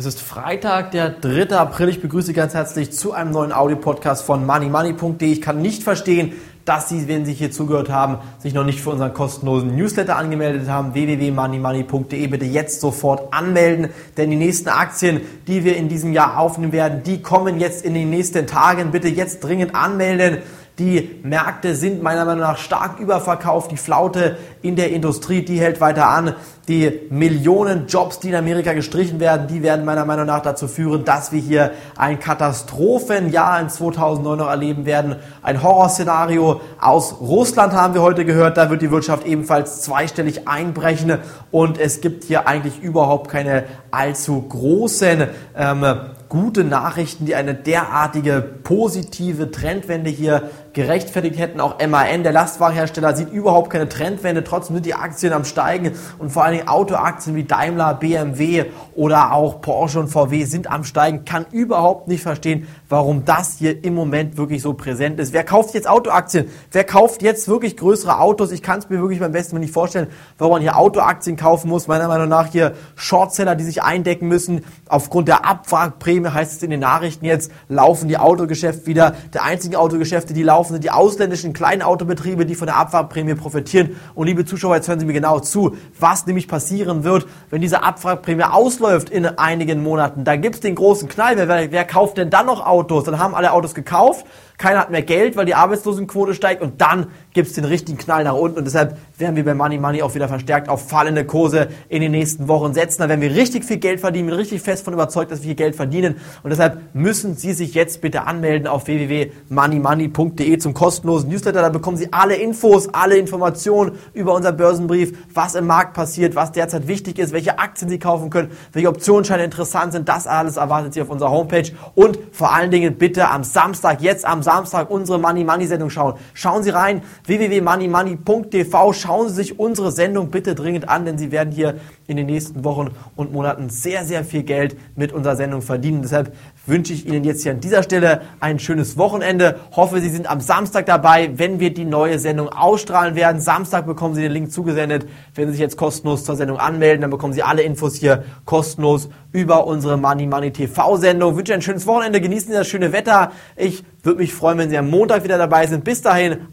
Es ist Freitag, der 3. April. Ich begrüße Sie ganz herzlich zu einem neuen Audio-Podcast von moneymoney.de. Ich kann nicht verstehen, dass Sie, wenn Sie hier zugehört haben, sich noch nicht für unseren kostenlosen Newsletter angemeldet haben. www.moneymoney.de bitte jetzt sofort anmelden, denn die nächsten Aktien, die wir in diesem Jahr aufnehmen werden, die kommen jetzt in den nächsten Tagen. Bitte jetzt dringend anmelden. Die Märkte sind meiner Meinung nach stark überverkauft. Die Flaute in der Industrie, die hält weiter an. Die Millionen Jobs, die in Amerika gestrichen werden, die werden meiner Meinung nach dazu führen, dass wir hier ein Katastrophenjahr in 2009 noch erleben werden. Ein Horrorszenario aus Russland haben wir heute gehört. Da wird die Wirtschaft ebenfalls zweistellig einbrechen und es gibt hier eigentlich überhaupt keine allzu großen ähm, gute Nachrichten, die eine derartige positive Trendwende hier gerechtfertigt hätten. Auch MAN, der Lastwagenhersteller, sieht überhaupt keine Trendwende. Trotzdem sind die Aktien am Steigen und vor allen Dingen Autoaktien wie Daimler, BMW oder auch Porsche und VW sind am Steigen. Kann überhaupt nicht verstehen, warum das hier im Moment wirklich so präsent ist. Wer kauft jetzt Autoaktien? Wer kauft jetzt wirklich größere Autos? Ich kann es mir wirklich beim besten nicht vorstellen, warum man hier Autoaktien kaufen muss. Meiner Meinung nach hier Shortseller, die sich eindecken müssen. Aufgrund der Abwrackprämie heißt es in den Nachrichten jetzt, laufen die Autogeschäfte wieder. Der einzigen Autogeschäfte, die laufen, laufen, sind die ausländischen kleinen Autobetriebe, die von der Abwrackprämie profitieren. Und liebe Zuschauer, jetzt hören Sie mir genau zu, was nämlich passieren wird, wenn diese Abwrackprämie ausläuft in einigen Monaten. Da gibt es den großen Knall. Wer, wer kauft denn dann noch Autos? Dann haben alle Autos gekauft keiner hat mehr Geld, weil die Arbeitslosenquote steigt und dann gibt es den richtigen Knall nach unten und deshalb werden wir bei Money Money auch wieder verstärkt auf fallende Kurse in den nächsten Wochen setzen. Da werden wir richtig viel Geld verdienen, bin richtig fest von überzeugt, dass wir hier Geld verdienen und deshalb müssen Sie sich jetzt bitte anmelden auf www.moneymoney.de zum kostenlosen Newsletter. Da bekommen Sie alle Infos, alle Informationen über unseren Börsenbrief, was im Markt passiert, was derzeit wichtig ist, welche Aktien Sie kaufen können, welche Optionsscheine interessant sind. Das alles erwartet Sie auf unserer Homepage und vor allen Dingen bitte am Samstag, jetzt am Samstag, Samstag unsere Money Money Sendung schauen. Schauen Sie rein, www.moneymoney.tv. Schauen Sie sich unsere Sendung bitte dringend an, denn Sie werden hier in den nächsten Wochen und Monaten sehr, sehr viel Geld mit unserer Sendung verdienen. Deshalb wünsche ich Ihnen jetzt hier an dieser Stelle ein schönes Wochenende. Hoffe, Sie sind am Samstag dabei, wenn wir die neue Sendung ausstrahlen werden. Samstag bekommen Sie den Link zugesendet. Wenn Sie sich jetzt kostenlos zur Sendung anmelden, dann bekommen Sie alle Infos hier kostenlos über unsere Money Money TV Sendung. Ich wünsche ein schönes Wochenende. Genießen Sie das schöne Wetter. Ich würde mich freuen, wenn Sie am Montag wieder dabei sind. Bis dahin.